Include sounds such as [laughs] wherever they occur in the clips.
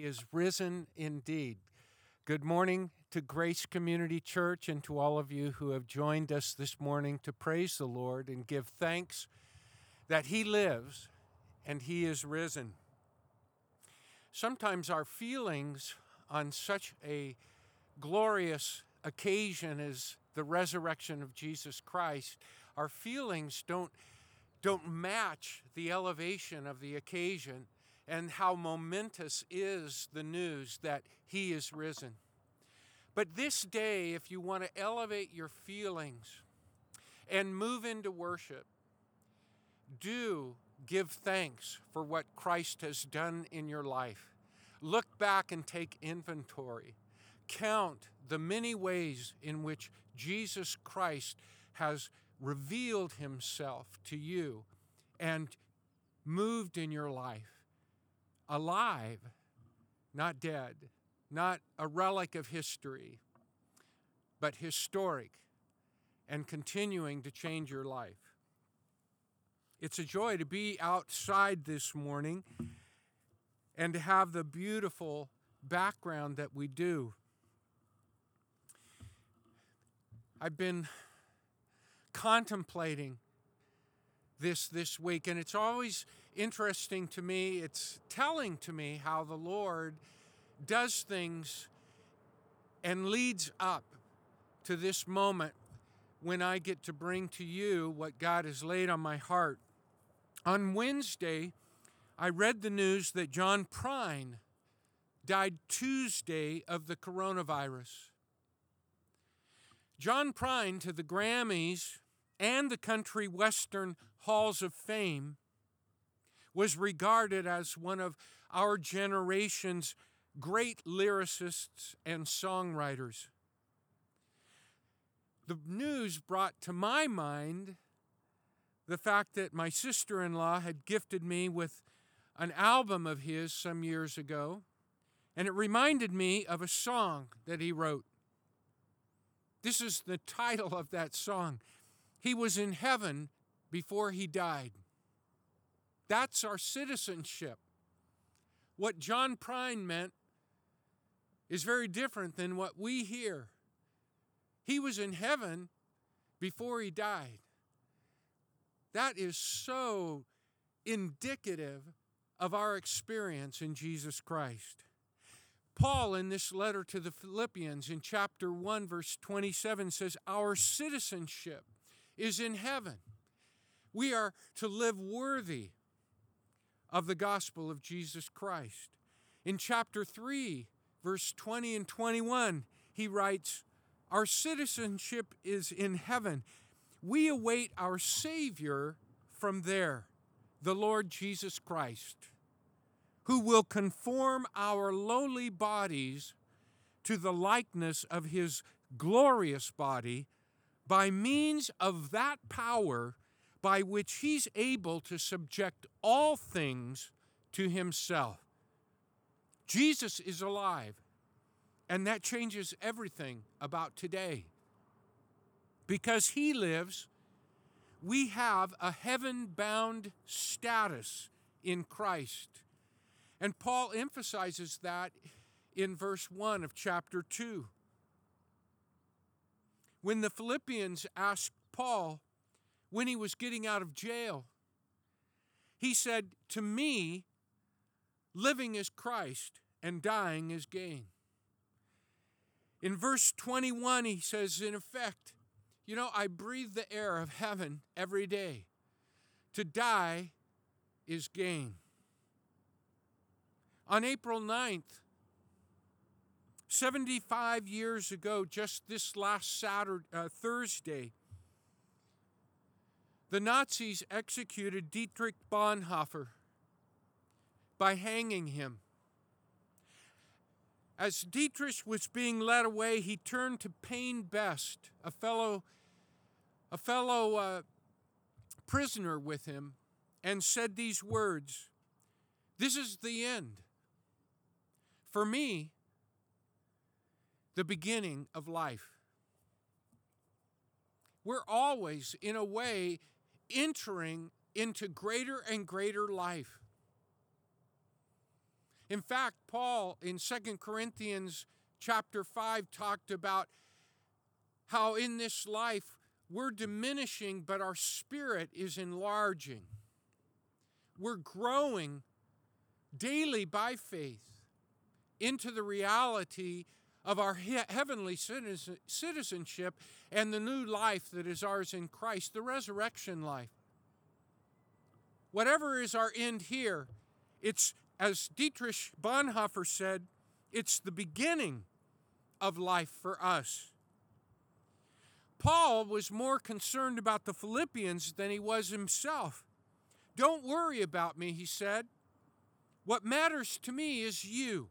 He is risen indeed. Good morning to Grace Community Church and to all of you who have joined us this morning to praise the Lord and give thanks that He lives and He is risen. Sometimes our feelings on such a glorious occasion as the resurrection of Jesus Christ, our feelings don't, don't match the elevation of the occasion and how momentous is the news that He is risen. But this day, if you want to elevate your feelings and move into worship, do give thanks for what Christ has done in your life. Look back and take inventory. Count the many ways in which Jesus Christ has revealed himself to you and moved in your life. Alive, not dead, not a relic of history, but historic and continuing to change your life. It's a joy to be outside this morning and to have the beautiful background that we do. I've been contemplating this this week and it's always interesting to me it's telling to me how the lord does things and leads up to this moment when I get to bring to you what God has laid on my heart. On Wednesday, I read the news that John Prine died Tuesday of the coronavirus. John Prine to the Grammys and the country western halls of fame was regarded as one of our generation's great lyricists and songwriters. The news brought to my mind the fact that my sister in law had gifted me with an album of his some years ago, and it reminded me of a song that he wrote. This is the title of that song. He was in heaven before he died. That's our citizenship. What John Prine meant is very different than what we hear. He was in heaven before he died. That is so indicative of our experience in Jesus Christ. Paul, in this letter to the Philippians, in chapter 1, verse 27, says, Our citizenship is in heaven. We are to live worthy of the gospel of Jesus Christ. In chapter 3, verse 20 and 21, he writes, Our citizenship is in heaven. We await our Savior from there, the Lord Jesus Christ, who will conform our lowly bodies to the likeness of his glorious body by means of that power by which he's able to subject all things to himself. Jesus is alive, and that changes everything about today. Because he lives, we have a heaven bound status in Christ. And Paul emphasizes that in verse 1 of chapter 2. When the Philippians asked Paul when he was getting out of jail, he said, To me, living is Christ and dying is gain. In verse 21, he says, in effect, You know, I breathe the air of heaven every day. To die is gain. On April 9th, 75 years ago, just this last Saturday, uh, Thursday, the Nazis executed Dietrich Bonhoeffer by hanging him. As Dietrich was being led away, he turned to Payne Best, a fellow, a fellow uh, prisoner with him, and said these words This is the end. For me, the beginning of life. We're always, in a way, entering into greater and greater life. In fact, Paul in 2 Corinthians chapter 5 talked about how in this life we're diminishing, but our spirit is enlarging. We're growing daily by faith into the reality of our he- heavenly citizenship and the new life that is ours in Christ, the resurrection life. Whatever is our end here, it's, as Dietrich Bonhoeffer said, it's the beginning of life for us. Paul was more concerned about the Philippians than he was himself. Don't worry about me, he said. What matters to me is you.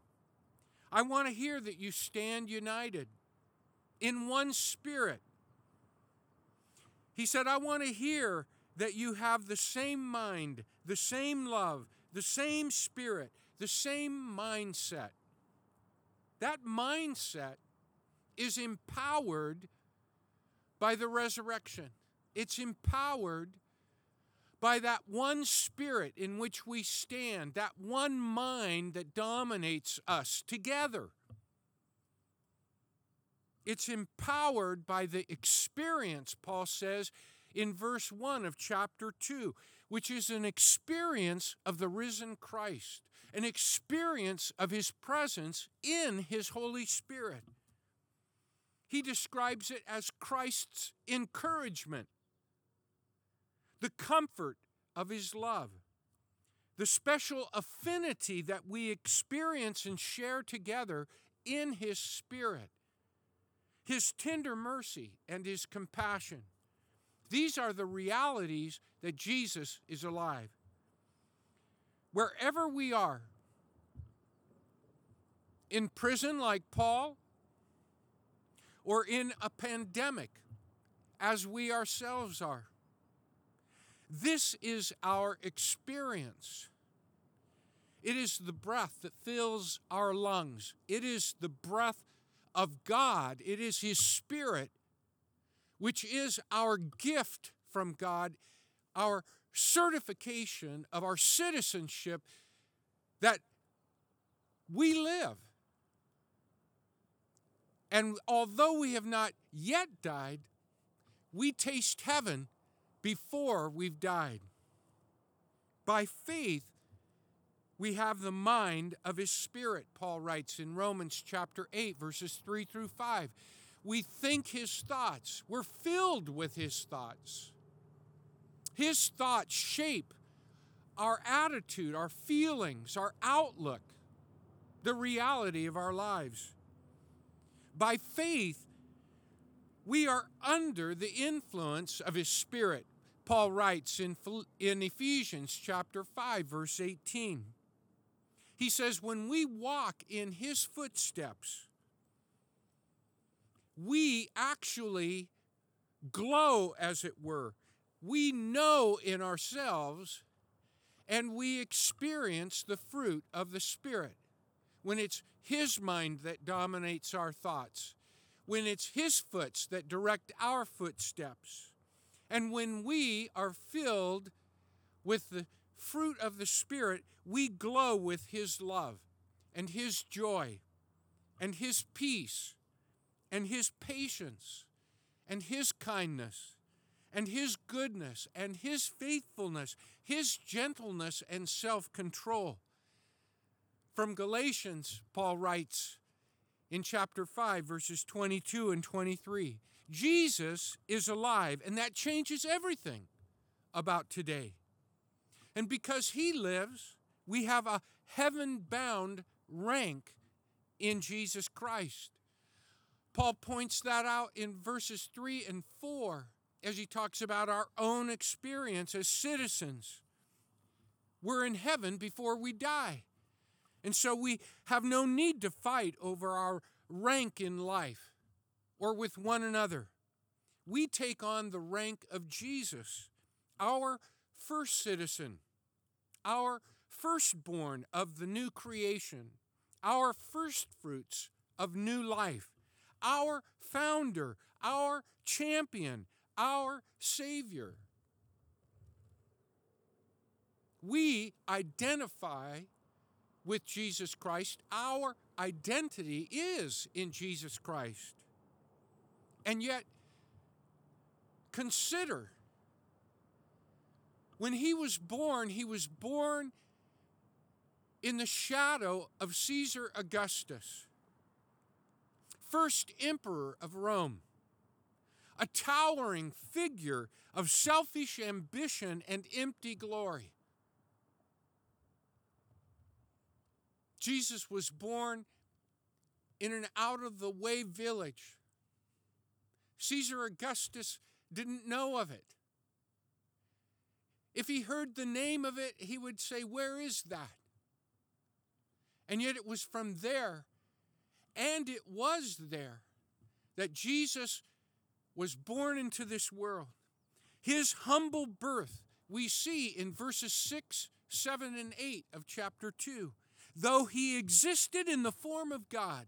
I want to hear that you stand united in one spirit. He said, I want to hear that you have the same mind, the same love, the same spirit, the same mindset. That mindset is empowered by the resurrection. It's empowered by that one spirit in which we stand, that one mind that dominates us together. It's empowered by the experience, Paul says in verse 1 of chapter 2, which is an experience of the risen Christ, an experience of his presence in his Holy Spirit. He describes it as Christ's encouragement, the comfort of his love, the special affinity that we experience and share together in his spirit, his tender mercy and his compassion. These are the realities that Jesus is alive. Wherever we are, in prison like Paul, or in a pandemic, as we ourselves are. This is our experience. It is the breath that fills our lungs. It is the breath of God. It is His Spirit, which is our gift from God, our certification of our citizenship that we live. And although we have not yet died, we taste heaven before we've died. By faith, we have the mind of his spirit, Paul writes in Romans chapter 8, verses 3 through 5. We think his thoughts, we're filled with his thoughts. His thoughts shape our attitude, our feelings, our outlook, the reality of our lives. By faith, we are under the influence of his spirit. Paul writes in, in Ephesians chapter 5 verse 18. He says when we walk in his footsteps, we actually glow as it were. We know in ourselves and we experience the fruit of the spirit when it's His mind that dominates our thoughts, when it's His foots that direct our footsteps, and when we are filled with the fruit of the Spirit, we glow with His love and His joy and His peace and His patience and His kindness and His goodness and His faithfulness, His gentleness and self control. From Galatians, Paul writes in chapter 5, verses 22 and 23 Jesus is alive, and that changes everything about today. And because he lives, we have a heaven bound rank in Jesus Christ. Paul points that out in verses 3 and 4 as he talks about our own experience as citizens. We're in heaven before we die. And so we have no need to fight over our rank in life or with one another. We take on the rank of Jesus, our first citizen, our firstborn of the new creation, our first fruits of new life, our founder, our champion, our Savior. We identify with Jesus Christ. Our identity is in Jesus Christ. And yet, consider when he was born, he was born in the shadow of Caesar Augustus, first emperor of Rome, a towering figure of selfish ambition and empty glory. Jesus was born in an out of the way village. Caesar Augustus didn't know of it. If he heard the name of it, he would say, Where is that? And yet it was from there, and it was there, that Jesus was born into this world. His humble birth we see in verses 6, 7, and 8 of chapter 2. Though he existed in the form of God,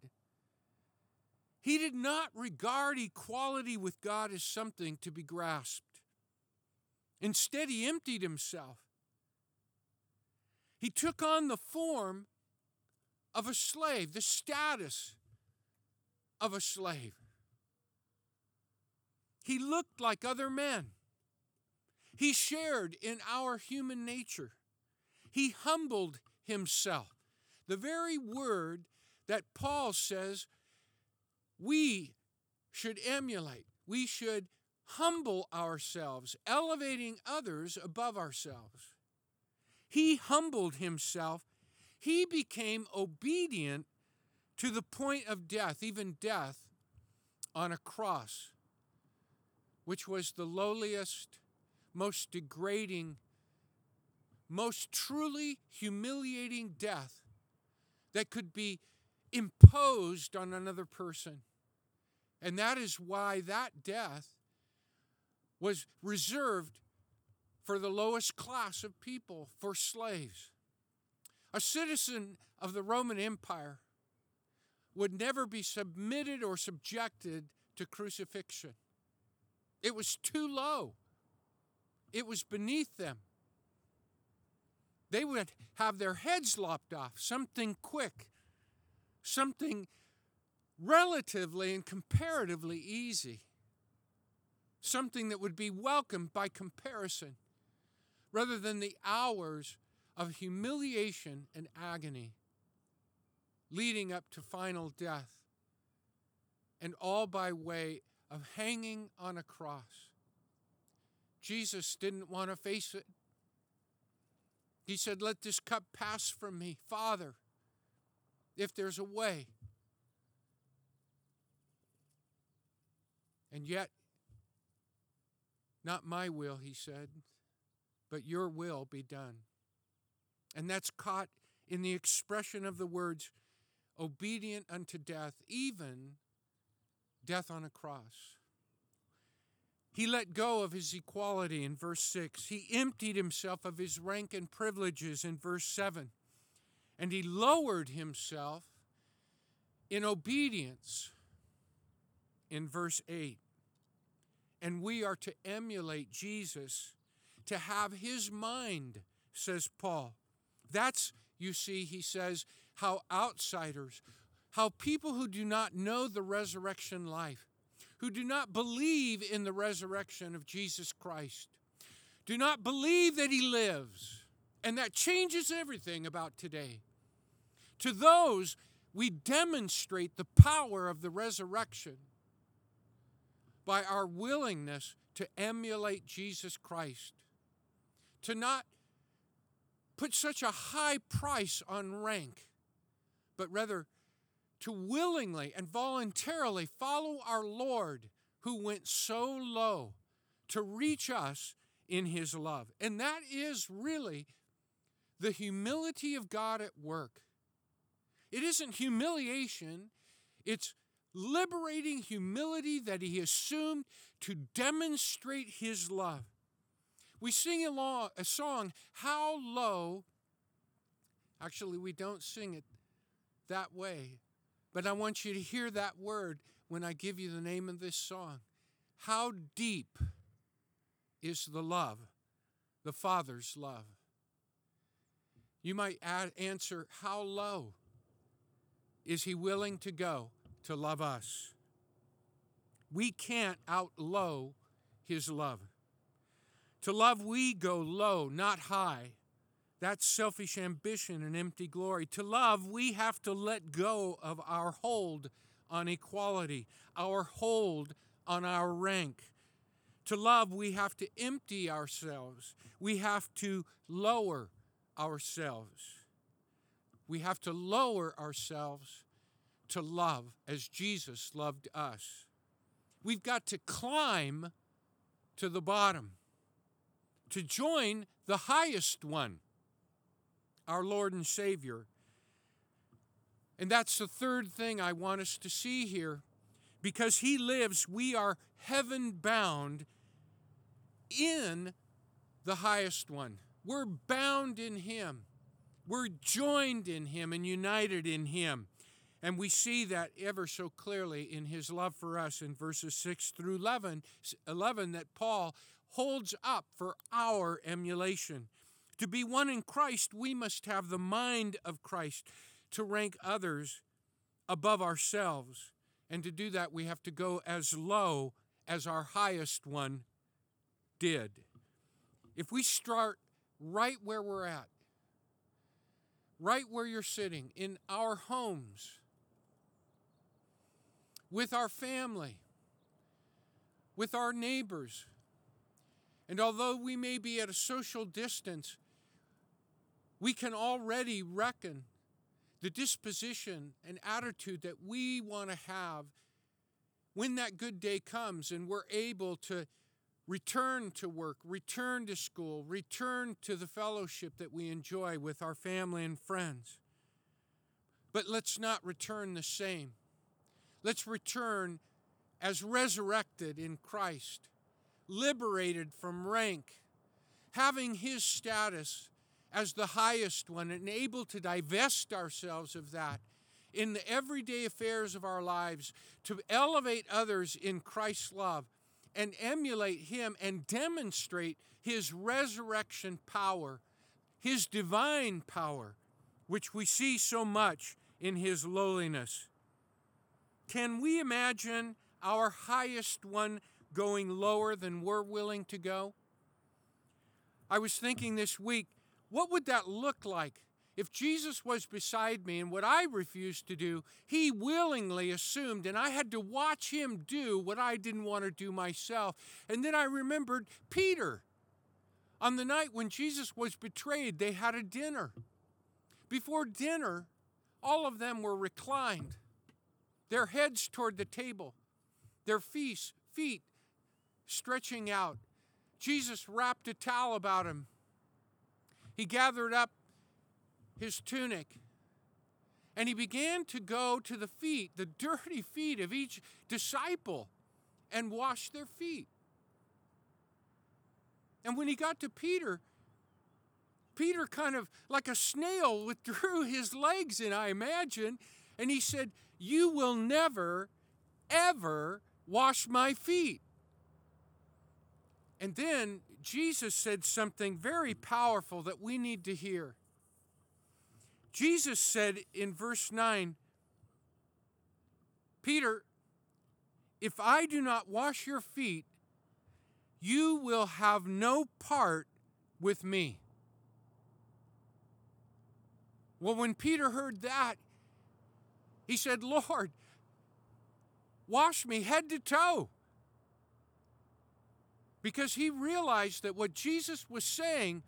he did not regard equality with God as something to be grasped. Instead, he emptied himself. He took on the form of a slave, the status of a slave. He looked like other men. He shared in our human nature. He humbled himself. The very word that Paul says we should emulate, we should humble ourselves, elevating others above ourselves. He humbled himself. He became obedient to the point of death, even death on a cross, which was the lowliest, most degrading, most truly humiliating death that could be imposed on another person. And that is why that death was reserved for the lowest class of people, for slaves. A citizen of the Roman Empire would never be submitted or subjected to crucifixion. It was too low, it was beneath them. They would have their heads lopped off, something quick, something relatively and comparatively easy something that would be welcomed by comparison, rather than the hours of humiliation and agony leading up to final death, and all by way of hanging on a cross. Jesus didn't want to face it. He said, Let this cup pass from me. Father, if there's a way. And yet, not my will, he said, but your will be done. And that's caught in the expression of the words, obedient unto death, even death on a cross. He let go of his equality in verse 6. He emptied himself of his rank and privileges in verse 7. And he lowered himself in obedience in verse 8 and we are to emulate Jesus, to have his mind, says Paul. That's, you see, he says, how outsiders, how people who do not know the resurrection life, who do not believe in the resurrection of Jesus Christ, do not believe that he lives, and that changes everything about today. To those, we demonstrate the power of the resurrection by our willingness to emulate Jesus Christ, to not put such a high price on rank, but rather to willingly and voluntarily follow our Lord who went so low to reach us in his love. And that is really the humility of God at work. It isn't humiliation, it's liberating humility that he assumed to demonstrate his love. We sing a, a song, How Low. Actually, we don't sing it that way, but I want you to hear that word when I give you the name of this song. How deep is the love, the Father's love. You might answer, How low is he willing to go to love us? We can't outlow his love. To love, we go low, not high. That's selfish ambition and empty glory. To love, we have to let go of our hold on equality, our hold on our rank. To love, we have to empty ourselves. We have to lower ourselves. We have to lower ourselves to love as Jesus loved us. We've got to climb to the bottom to join the highest one, our Lord and Savior. And that's the third thing I want us to see here. Because He lives, we are heaven bound in the highest one. We're bound in Him. We're joined in Him and united in Him. And we see that ever so clearly in his love for us in verses 6 through 11, 11 that Paul holds up for our emulation. To be one in Christ, we must have the mind of Christ to rank others above ourselves. And to do that, we have to go as low as our highest one did. If we start right where we're at, right where you're sitting, in our homes, with our family, with our neighbors, and although we may be at a social distance, we can already reckon the disposition and attitude that we want to have when that good day comes and we're able to return to work, return to school, return to the fellowship that we enjoy with our family and friends. But let's not return the same. Let's return as resurrected in Christ, liberated from rank, having his status as the highest one and able to divest ourselves of that in the everyday affairs of our lives to elevate others in Christ's love and emulate him and demonstrate his resurrection power, his divine power, which we see so much in his lowliness. Can we imagine our highest one going lower than we're willing to go? I was thinking this week, what would that look like if Jesus was beside me and what I refused to do, he willingly assumed, and I had to watch him do what I didn't want to do myself. And then I remembered Peter. On the night when Jesus was betrayed, they had a dinner. Before dinner, all of them were reclined, their heads toward the table, their feet, feet stretching out. Jesus wrapped a towel about him. He gathered up his tunic. And he began to go to the feet, the [laughs] dirty feet of each disciple, and wash their feet. And when he got to Peter, Peter kind of like a snail withdrew [laughs] his legs in, I imagine, and he said, You will never, ever wash my feet. And then Jesus said something very powerful that we need to hear. Jesus said in verse 9, Peter, if I do not wash your feet, you will have no part with me. Well, when Peter heard that, he said, Lord, wash me head to toe. Because he realized that what Jesus was saying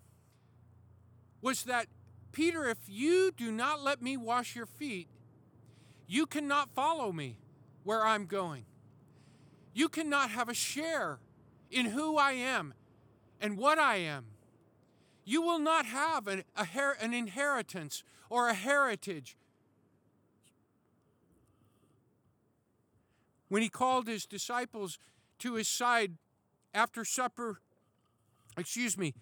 was that Peter, if you do not let me wash your feet, you cannot follow me where I'm going. You cannot have a share in who I am and what I am. You will not have an, a, an inheritance or a heritage. When he called his disciples to his side after supper, excuse me,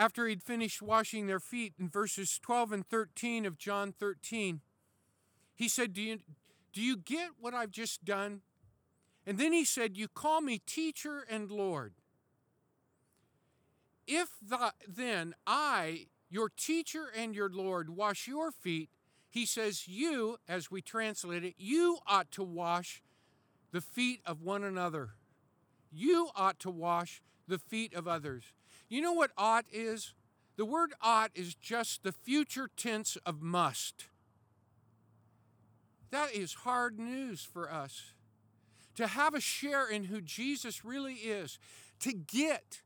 after he'd finished washing their feet in verses 12 and 13 of John 13, he said, Do you, do you get what I've just done? And then he said, You call me teacher and Lord. If the, then I your teacher and your Lord wash your feet, he says, You, as we translate it, you ought to wash the feet of one another. You ought to wash the feet of others. You know what ought is? The word ought is just the future tense of must. That is hard news for us. To have a share in who Jesus really is, to get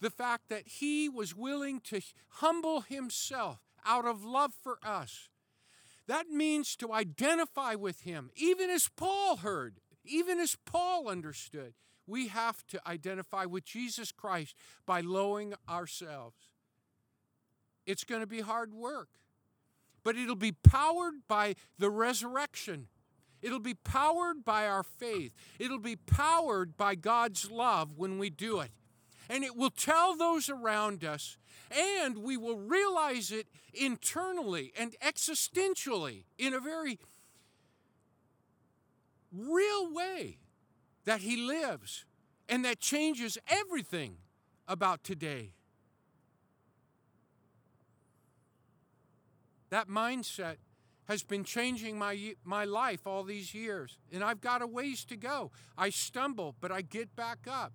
the fact that he was willing to humble himself out of love for us. That means to identify with him, even as Paul heard, even as Paul understood. We have to identify with Jesus Christ by lowering ourselves. It's going to be hard work, but it'll be powered by the resurrection. It'll be powered by our faith. It'll be powered by God's love when we do it and it will tell those around us, and we will realize it internally and existentially in a very real way that He lives and that changes everything about today. That mindset has been changing my, my life all these years, and I've got a ways to go. I stumble, but I get back up.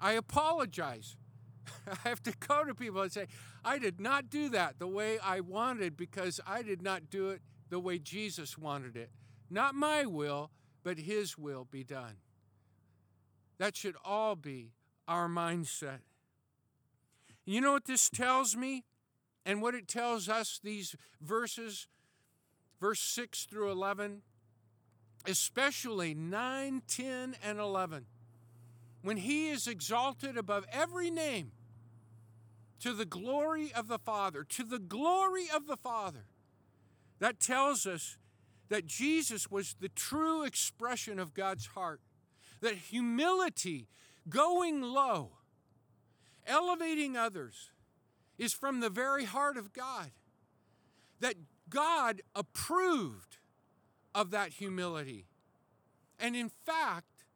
I apologize. [laughs] I have to go to people and say, I did not do that the way I wanted because I did not do it the way Jesus wanted it. Not my will, but His will be done. That should all be our mindset. You know what this tells me? And what it tells us, these verses, verse 6 through 11, especially 9, 10, and 11 when he is exalted above every name to the glory of the Father, to the glory of the Father. That tells us that Jesus was the true expression of God's heart, that humility, going low, elevating others, is from the very heart of God, that God approved of that humility. And in fact,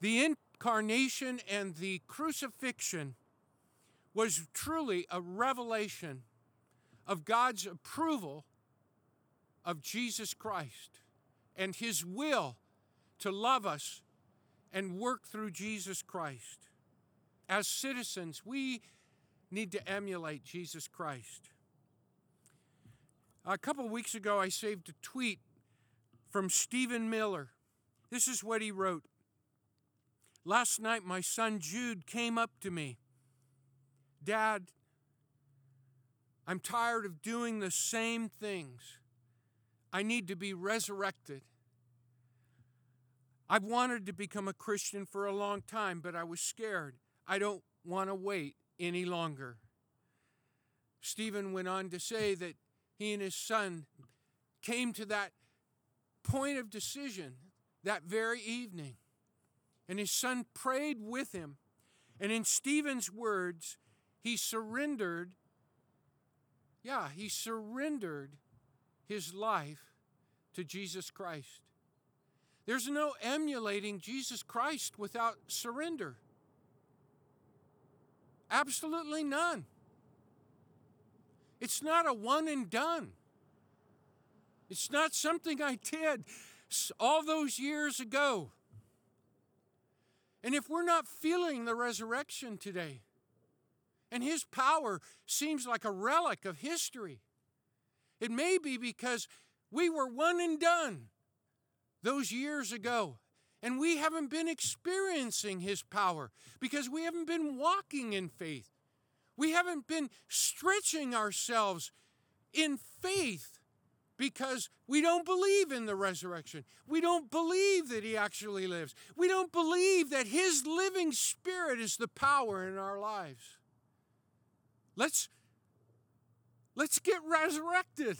the incarnation and the crucifixion was truly a revelation of God's approval of Jesus Christ and his will to love us and work through Jesus Christ. As citizens, we need to emulate Jesus Christ. A couple weeks ago, I saved a tweet from Stephen Miller. This is what he wrote Last night, my son Jude came up to me. Dad, I'm tired of doing the same things. I need to be resurrected. I've wanted to become a Christian for a long time, but I was scared. I don't want to wait any longer. Stephen went on to say that he and his son came to that point of decision that very evening. And his son prayed with him. And in Stephen's words, he surrendered, yeah, he surrendered his life to Jesus Christ. There's no emulating Jesus Christ without surrender. Absolutely none. It's not a one and done. It's not something I did all those years ago. And if we're not feeling the resurrection today, and his power seems like a relic of history, it may be because we were one and done those years ago. And we haven't been experiencing his power because we haven't been walking in faith. We haven't been stretching ourselves in faith because we don't believe in the resurrection. We don't believe that he actually lives. We don't believe that his living spirit is the power in our lives. Let's let's get resurrected.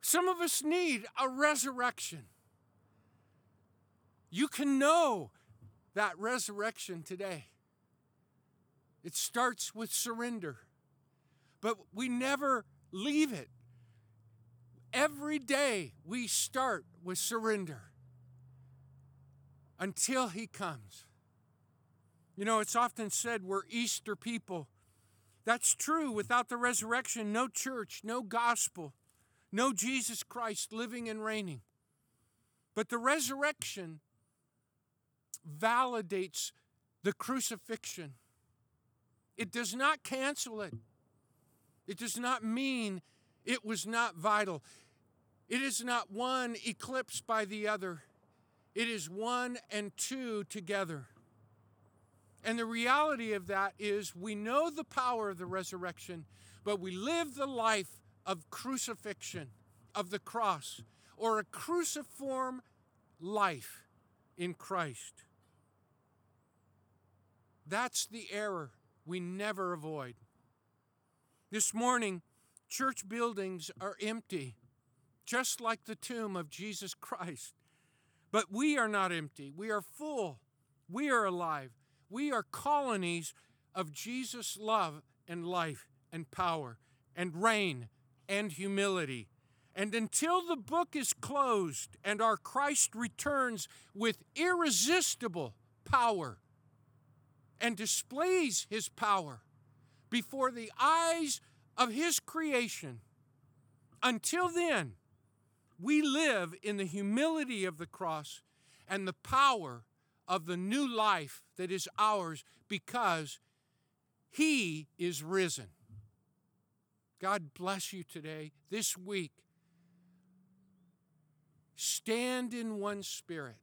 Some of us need a resurrection. You can know that resurrection today. It starts with surrender. But we never leave it Every day we start with surrender until He comes. You know, it's often said we're Easter people. That's true. Without the resurrection, no church, no gospel, no Jesus Christ living and reigning. But the resurrection validates the crucifixion. It does not cancel it. It does not mean it was not vital. It is not one eclipsed by the other. It is one and two together. And the reality of that is we know the power of the resurrection, but we live the life of crucifixion, of the cross, or a cruciform life in Christ. That's the error we never avoid. This morning, church buildings are empty, just like the tomb of Jesus Christ. But we are not empty. We are full. We are alive. We are colonies of Jesus' love and life and power and reign and humility. And until the book is closed and our Christ returns with irresistible power and displays his power, before the eyes of His creation. Until then, we live in the humility of the cross and the power of the new life that is ours because He is risen. God bless you today, this week. Stand in one spirit.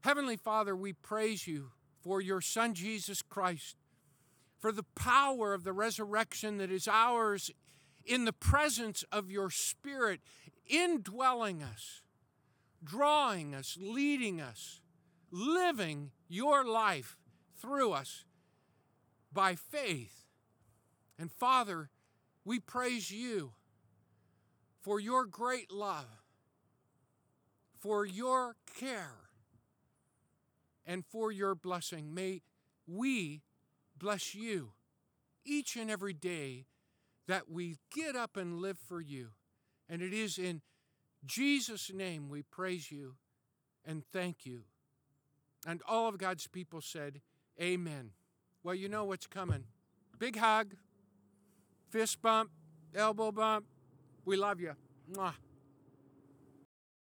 Heavenly Father, we praise you for your Son Jesus Christ for the power of the resurrection that is ours in the presence of your Spirit, indwelling us, drawing us, leading us, living your life through us by faith. And Father, we praise you for your great love, for your care, and for your blessing. May we bless you each and every day that we get up and live for you. And it is in Jesus' name we praise you and thank you. And all of God's people said, Amen. Well, you know what's coming. Big hug, fist bump, elbow bump. We love you. Mwah.